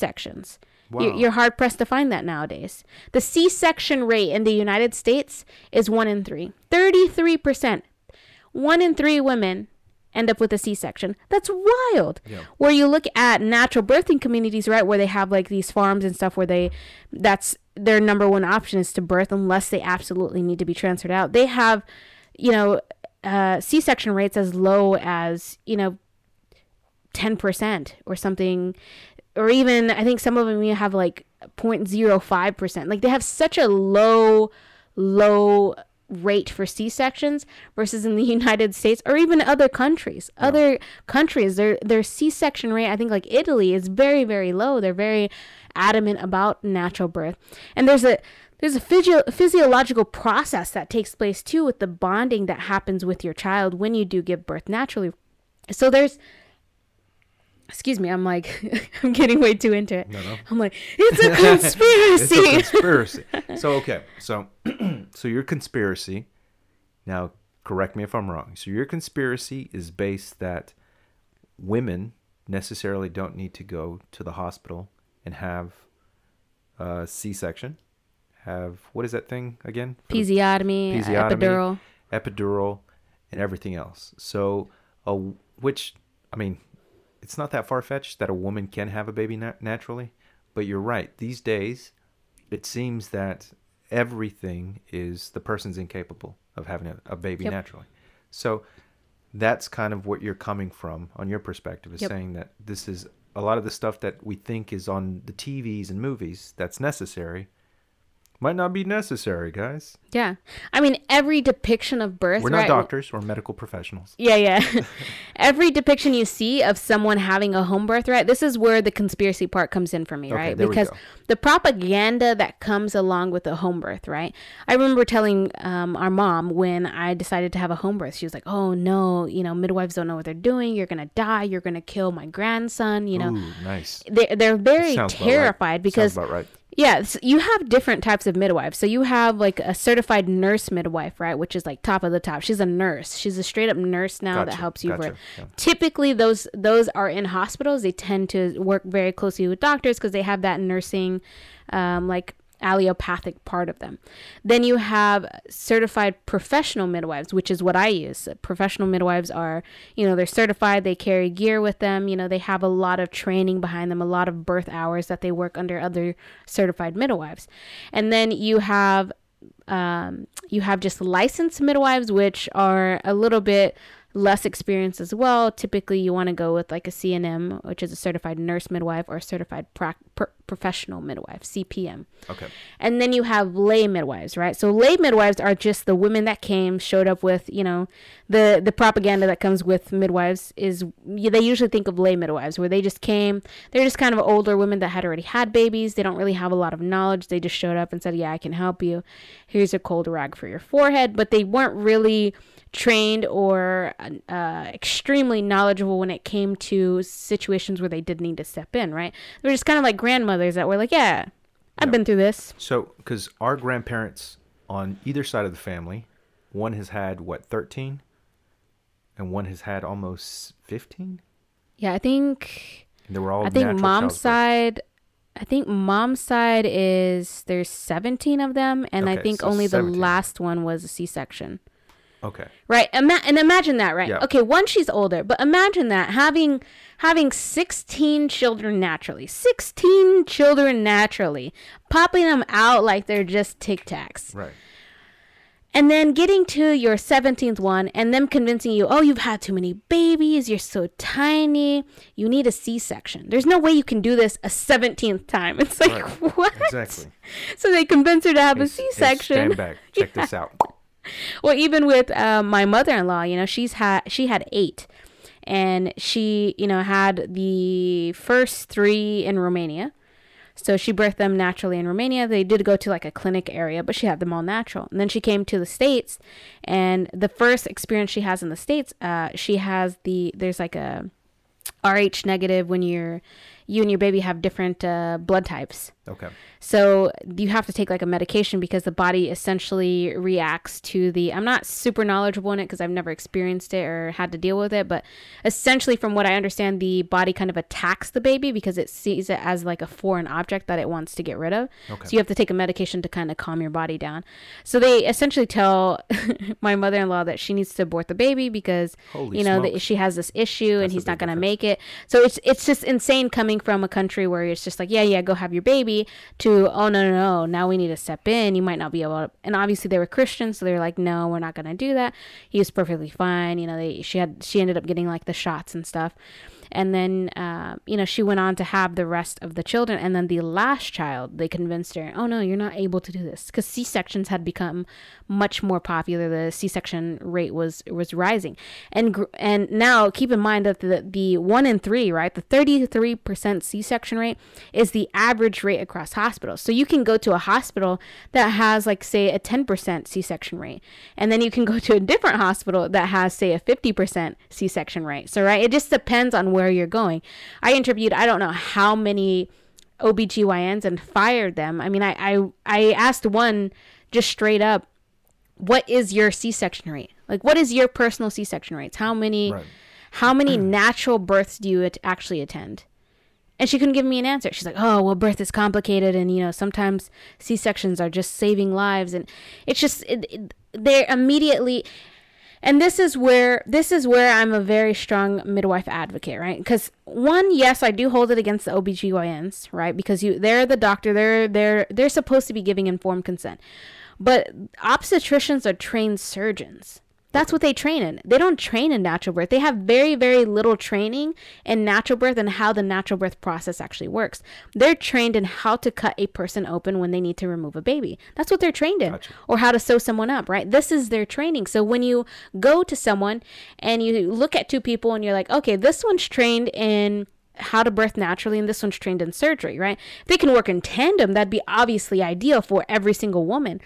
Speaker 3: sections. You're, you're hard pressed to find that nowadays. The C section rate in the United States is one in three. 33%. One in three women end up with a C section. That's wild.
Speaker 1: Yeah.
Speaker 3: Where you look at natural birthing communities, right, where they have like these farms and stuff where they, that's their number one option is to birth unless they absolutely need to be transferred out. They have, you know, uh, C section rates as low as, you know, 10% or something or even I think some of them you have like 0.05%. Like they have such a low low rate for C-sections versus in the United States or even other countries. Other countries their their C-section rate I think like Italy is very very low. They're very adamant about natural birth. And there's a there's a physio- physiological process that takes place too with the bonding that happens with your child when you do give birth naturally. So there's excuse me, I'm like I'm getting way too into it.
Speaker 1: no.
Speaker 3: I'm like, it's a conspiracy.
Speaker 1: it's a conspiracy. so okay, so so your conspiracy. Now, correct me if I'm wrong. So your conspiracy is based that women necessarily don't need to go to the hospital and have a C-section. Have what is that thing again?
Speaker 3: Episiotomy,
Speaker 1: Episiotomy.
Speaker 3: epidural.
Speaker 1: epidural, and everything else. So, a, which I mean, it's not that far fetched that a woman can have a baby nat- naturally, but you're right. These days, it seems that everything is the person's incapable of having a, a baby
Speaker 3: Yep.
Speaker 1: naturally. So, that's kind of what you're coming from on your perspective is
Speaker 3: Yep.
Speaker 1: saying that this is a lot of the stuff that we think is on the TVs and movies that's necessary might not be necessary, guys.
Speaker 3: Yeah. I mean, every depiction of birth.
Speaker 1: We're not
Speaker 3: right?
Speaker 1: doctors or medical professionals.
Speaker 3: Yeah, yeah. Every depiction you see of someone having a home birth, right? This is where the conspiracy part comes in for me,
Speaker 1: Okay,
Speaker 3: right? Because the propaganda that comes along with a home birth, right? I remember telling um, our mom when I decided to have a home birth, she was like, "Oh no, you know, midwives don't know what they're doing. You're gonna die. You're gonna kill my grandson." You know,
Speaker 1: Ooh, nice.
Speaker 3: they're they're very
Speaker 1: about right.
Speaker 3: terrified because
Speaker 1: Sounds about right.
Speaker 3: Yeah, s- you have different types of midwives. So you have like a certified nurse midwife, right? Which is like top of the top. She's a nurse. She's a straight up nurse now that helps you.
Speaker 1: gotcha,
Speaker 3: birth.
Speaker 1: yeah.
Speaker 3: Typically, those those are in hospitals. They tend to work very closely with doctors because they have that nursing, um, like allopathic part of them. Then you have certified professional midwives, which is what I use. Professional midwives are, you know, they're certified, they carry gear with them, you know, they have a lot of training behind them, a lot of birth hours that they work under other certified midwives. And then you have um, you have just licensed midwives, which are a little bit less experienced as well. Typically, you want to go with like a CNM, which is a certified nurse midwife, or a certified prac pr- professional midwife, CPM.
Speaker 1: Okay.
Speaker 3: And then you have lay midwives, right? So lay midwives are just the women that came, showed up with, you know, the the propaganda that comes with midwives is they usually think of lay midwives where they just came, they're just kind of older women that had already had babies. They don't really have a lot of knowledge. They just showed up and said, "Yeah, I can help you. Here's a cold rag for your forehead," but they weren't really trained or uh, extremely knowledgeable when it came to situations where they did need to step in, right? They're just kind of like grandmothers that were like, yeah, I've been through this.
Speaker 1: So, because our grandparents on either side of the family, one has had what thirteen, and one has had almost fifteen.
Speaker 3: Yeah, I think
Speaker 1: And they were all
Speaker 3: I think mom's side I think mom's side is there's 17 of them and I think
Speaker 1: so
Speaker 3: only
Speaker 1: 17.
Speaker 3: the last one was a C-section.
Speaker 1: Okay.
Speaker 3: Right. Ima- and imagine that, right?
Speaker 1: Yeah.
Speaker 3: Okay, one she's older, but imagine that having having 16 children naturally. 16 children naturally. Popping them out like they're just Tic Tacs.
Speaker 1: Right.
Speaker 3: And then getting to your 17th one and them convincing you, oh, you've had too many babies, you're so tiny, you need a C section. There's no way you can do this a 17th time. It's like,
Speaker 1: Right.
Speaker 3: what?
Speaker 1: Exactly.
Speaker 3: So they convince her to have
Speaker 1: Hey,
Speaker 3: a
Speaker 1: s- hey,
Speaker 3: C section.
Speaker 1: Stand back. Check this out.
Speaker 3: Well, even with uh, my mother-in-law, you know, she's had she had eight, and she, you know, had the first three in Romania. So she birthed them naturally in Romania. They did go to like a clinic area, but she had them all natural. And then she came to the states, and the first experience she has in the states, uh, she has the there's like a Rh negative when you're you and your baby have different uh, blood types.
Speaker 1: Okay.
Speaker 3: So you have to take like a medication because the body essentially reacts to the. I'm not super knowledgeable in it because I've never experienced it or had to deal with it, but essentially, from what I understand, the body kind of attacks the baby because it sees it as like a foreign object that it wants to get rid of.
Speaker 1: Okay.
Speaker 3: So you have to take a medication to kind of calm your body down. So they essentially tell my mother-in-law that she needs to abort the baby because
Speaker 1: Holy
Speaker 3: you know that she has this issue and
Speaker 1: That's a
Speaker 3: he's not going to make it. So it's it's just insane coming from a country where it's just like, yeah, yeah, go have your baby to oh no no no, now we need to step in. You might not be able to and obviously they were Christians, so they were like, No, we're not gonna do that. He was perfectly fine. You know, they she had she ended up getting like the shots and stuff. And then, uh, you know, she went on to have the rest of the children. And then the last child, they convinced her, oh no, you're not able to do this because C sections had become much more popular. The C section rate was was rising, and gr- and now keep in mind that the the one in three, right, the thirty three percent C section rate is the average rate across hospitals. So you can go to a hospital that has like say a ten percent C section rate, and then you can go to a different hospital that has say a fifty percent C section rate. So right, it just depends on where you're going. I interviewed I don't know how many OBGYNs and fired them. I mean, I, I, I asked one just straight up, what is your C-section rate? Like, what is your personal C-section rates? How many,
Speaker 1: Right.
Speaker 3: how many natural births do you at- actually attend? And she couldn't give me an answer. She's like, "Oh, well, birth is complicated, and you know, sometimes C sections are just saving lives, and it's just it, it, they're immediately." And this is where this is where I'm a very strong midwife advocate, right? Because one, yes, I do hold it against the OBGYNs, right? Because you they're the doctor, they're they're they're supposed to be giving informed consent. But obstetricians are trained surgeons. That's what they train in. They don't train in natural birth. They have very, very little training in natural birth and how the natural birth process actually works. They're trained in how to cut a person open when they need to remove a baby. That's what they're trained in.
Speaker 1: Gotcha.
Speaker 3: Or how to sew someone up, right? This is their training. So when you go to someone and you look at two people and you're like, okay, this one's trained in how to birth naturally and this one's trained in surgery, right? If they can work in tandem, that'd be obviously ideal for every single woman.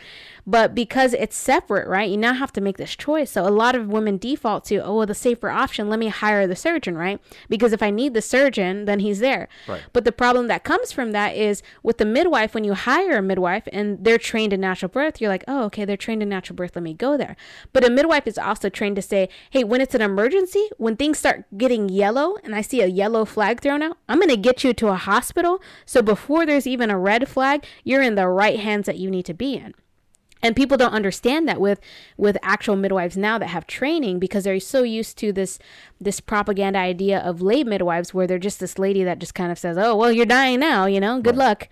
Speaker 3: But because it's separate, right? You now have to make this choice. So a lot of women default to, oh, well, the safer option, let me hire the surgeon, right? Because if I need the surgeon, then he's there.
Speaker 1: Right.
Speaker 3: But the problem that comes from that is with the midwife, when you hire a midwife and they're trained in natural birth, you're like, oh, okay, they're trained in natural birth, let me go there. But a midwife is also trained to say, hey, when it's an emergency, when things start getting yellow and I see a yellow flag thrown out, I'm going to get you to a hospital. So before there's even a red flag, you're in the right hands that you need to be in and people don't understand that with with actual midwives now that have training because they're so used to this this propaganda idea of lay midwives where they're just this lady that just kind of says oh well you're dying now you know? Good luck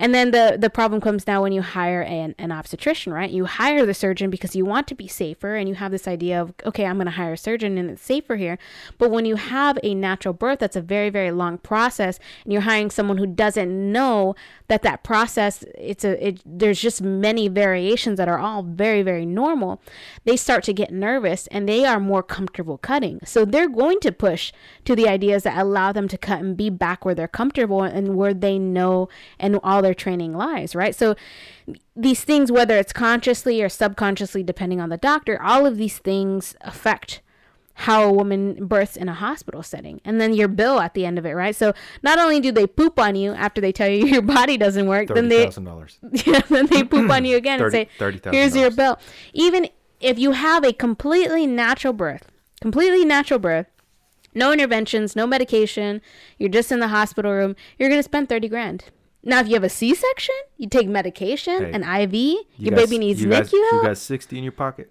Speaker 3: and then the the problem comes now when you hire an, an obstetrician right? You hire the surgeon because you want to be safer and you have this idea of okay i'm going to hire a surgeon and it's safer here. But when you have a natural birth that's a very very long process and you're hiring someone who doesn't know that that process it's a it, there's just many variations that are all very very normal they start to get nervous and they are more comfortable cutting. So they're going to push to the ideas that allow them to cut and be back where they're comfortable and where they know and all their training lies right so these things whether it's consciously or subconsciously depending on the doctor all of these things affect how a woman births in a hospital setting and then your bill at the end of it right so not only do they poop on you after they tell you your body doesn't work then
Speaker 1: Thirty
Speaker 3: they yeah, then they poop on you again and say,
Speaker 1: $30,000.
Speaker 3: "Here's your bill." Even if you have a completely natural birth, completely natural birth, no interventions, no medication, you're just in the hospital room, you're gonna spend thirty grand. Now, if you have a C-section, you take medication,
Speaker 1: Hey,
Speaker 3: an IV, your
Speaker 1: You
Speaker 3: baby needs
Speaker 1: you
Speaker 3: NICU
Speaker 1: got, You got sixty in your pocket.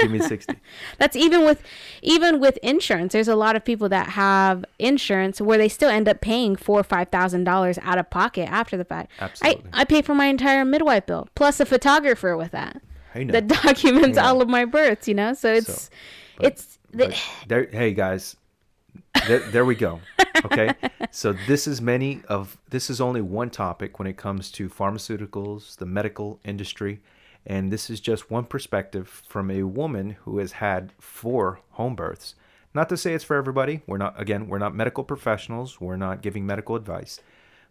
Speaker 1: Give me sixty.
Speaker 3: That's even with even with insurance. There's a lot of people that have insurance where they still end up paying four or five thousand dollars out of pocket after the fact.
Speaker 1: Absolutely.
Speaker 3: I, I pay for my entire midwife bill plus a photographer with that
Speaker 1: Hey, now.
Speaker 3: that documents all of my births. You know, so it's
Speaker 1: So, but-
Speaker 3: it's the,
Speaker 1: there, hey guys, there, there we go. Okay, so this is many of this is only one topic when it comes to pharmaceuticals, the medical industry, and this is just one perspective from a woman who has had four home births. Not to say it's for everybody. We're not again, we're not medical professionals. We're not giving medical advice.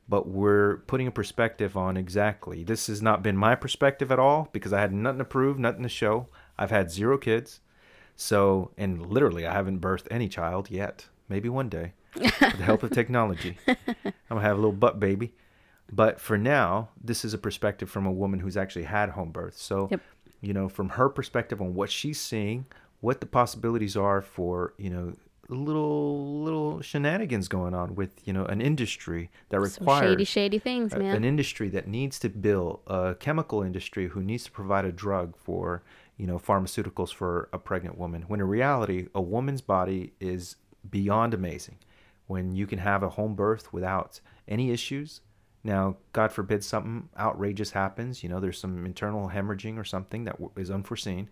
Speaker 1: But we're putting a perspective on exactly. This has not been my perspective at all because I had nothing to prove, nothing to show. I've had zero kids. So, and literally, I haven't birthed any child yet. Maybe one day, with the help of technology. I'm gonna have a little butt baby. But for now, this is a perspective from a woman who's actually had home birth. So,
Speaker 3: Yep.
Speaker 1: you know, from her perspective on what she's seeing, what the possibilities are for, you know, little little shenanigans going on with, you know, an industry that
Speaker 3: some
Speaker 1: requires
Speaker 3: shady, shady things,
Speaker 1: a-
Speaker 3: man.
Speaker 1: an industry that needs to build a chemical industry who needs to provide a drug for you know pharmaceuticals for a pregnant woman when in reality a woman's body is beyond amazing. When you can have a home birth without any issues now god forbid something outrageous happens you know there's some internal hemorrhaging or something that is unforeseen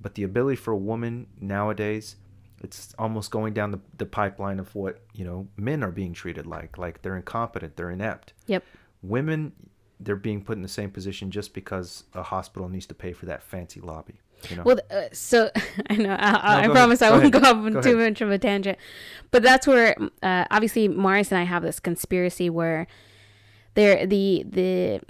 Speaker 1: but the ability for a woman nowadays it's almost going down the, the pipeline of what you know men are being treated like like they're incompetent they're inept.
Speaker 3: Yep.
Speaker 1: women they're being put in the same position just because a hospital needs to pay for that fancy lobby you know
Speaker 3: Well, uh, so I know. I, I, I promise
Speaker 1: ahead.
Speaker 3: I won't go off on
Speaker 1: Go
Speaker 3: too
Speaker 1: ahead.
Speaker 3: much of a tangent, but that's where uh, obviously Marius and I have this conspiracy where there the the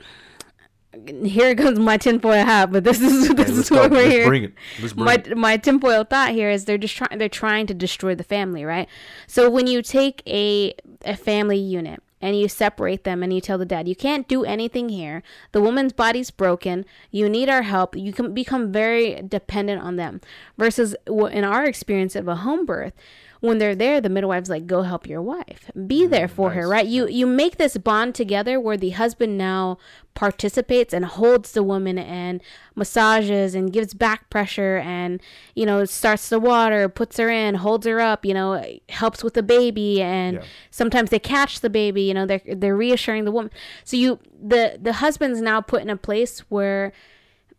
Speaker 3: here comes my tinfoil hat, but this is this is what we're
Speaker 1: Let's
Speaker 3: here.
Speaker 1: bring it. Let's bring
Speaker 3: my
Speaker 1: it.
Speaker 3: my tinfoil thought here is they're just trying they're trying to destroy the family, right? So when you take a a family unit and you separate them and you tell the dad you can't do anything here. The woman's body's broken. You need our help. You can become very dependent on them versus in our experience of a home birth when they're there the midwife's like go help your wife. Be mm, there for her right? You you make this bond together where the husband now participates and holds the woman and massages and gives back pressure and you know starts the water puts her in holds her up you know helps with the baby and
Speaker 1: Yeah.
Speaker 3: sometimes they catch the baby you know they're they're reassuring the woman. So you the the husband's now put in a place where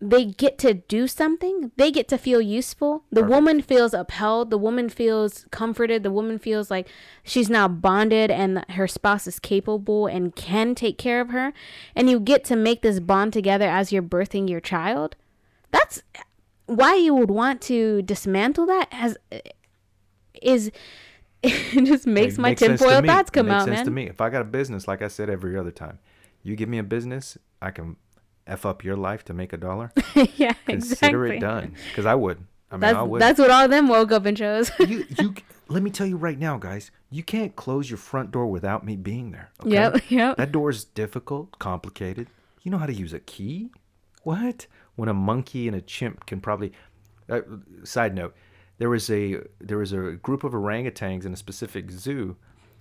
Speaker 3: they get to do something they get to feel useful. The
Speaker 1: Perfect.
Speaker 3: woman feels upheld the woman feels comforted the woman feels like she's now bonded and her spouse is capable and can take care of her. And you get to make this bond together as you're birthing your child. That's why you would want to dismantle that as is it just makes
Speaker 1: It
Speaker 3: my
Speaker 1: to
Speaker 3: tinfoil thoughts
Speaker 1: It
Speaker 3: come
Speaker 1: makes
Speaker 3: out
Speaker 1: sense
Speaker 3: man.
Speaker 1: to me. If i got a business like i said every other time you give me a business i can f up your life to make a dollar,
Speaker 3: yeah,
Speaker 1: consider
Speaker 3: exactly.
Speaker 1: it done. Because I would. I mean,
Speaker 3: That's
Speaker 1: I would.
Speaker 3: that's what all of them woke up and chose.
Speaker 1: you you let me tell you right now guys you can't close your front door without me being there okay?
Speaker 3: Yep, yep.
Speaker 1: that door is difficult complicated you know how to use a key what when a monkey and a chimp can probably uh, side note there was a there was a group of orangutans in a specific zoo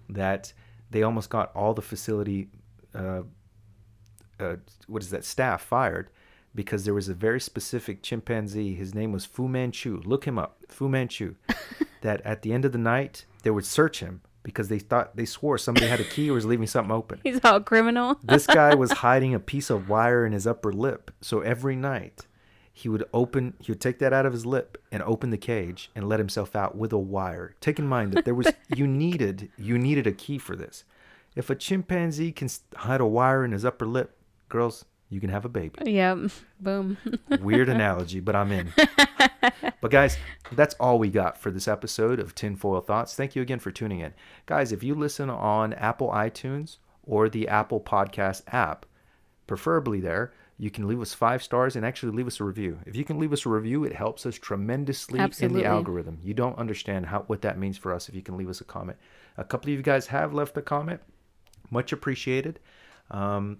Speaker 1: that they almost got all the facility uh, uh, what is that staff fired because there was a very specific chimpanzee. His name was Fu Manchu. Look him up, Fu Manchu. that at the end of the night they would search him because they thought they swore somebody had a key or was leaving something open.
Speaker 3: He's all criminal.
Speaker 1: this guy was hiding a piece of wire in his upper lip. So every night he would open he would take that out of his lip and open the cage and let himself out with a wire. Take in mind that there was you needed you needed a key for this. If a chimpanzee can hide a wire in his upper lip, girls, you can have a baby.
Speaker 3: Yep. Boom.
Speaker 1: Weird analogy, but I'm in. But guys, that's all we got for this episode of Tinfoil Thoughts. Thank you again for tuning in. Guys, if you listen on Apple iTunes or the Apple Podcast app, preferably there, you can leave us five stars and actually leave us a review. If you can leave us a review, it helps us tremendously
Speaker 3: Absolutely.
Speaker 1: in the algorithm. You don't understand how what that means for us if you can leave us a comment. A couple of you guys have left a comment. Much appreciated. Um,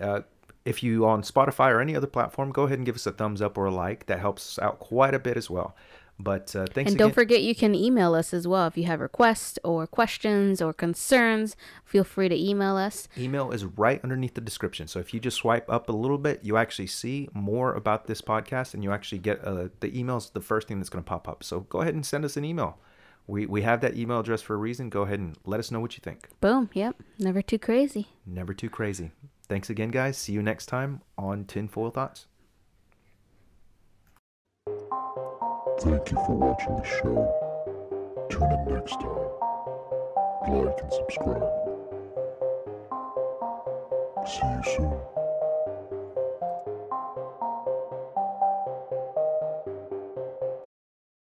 Speaker 1: uh, if you on Spotify or any other platform, go ahead and give us a thumbs up or a like. That helps out quite a bit as well. But uh, thanks
Speaker 3: And don't forget, you can email us as well if you have requests or questions or concerns. Feel free to email us.
Speaker 1: Email is right underneath the description. So if you just swipe up a little bit, you actually see more about this podcast, and you actually get uh, the emails. The first thing that's going to pop up. So go ahead and send us an email. We we have that email address for a reason. Go ahead and let us know what you think.
Speaker 3: Boom. Yep. Never too crazy.
Speaker 1: Never too crazy. Thanks again, guys. See you next time on Tinfoil Thoughts.
Speaker 2: Thank you for watching the show. Tune in next time. Like and subscribe. See you soon.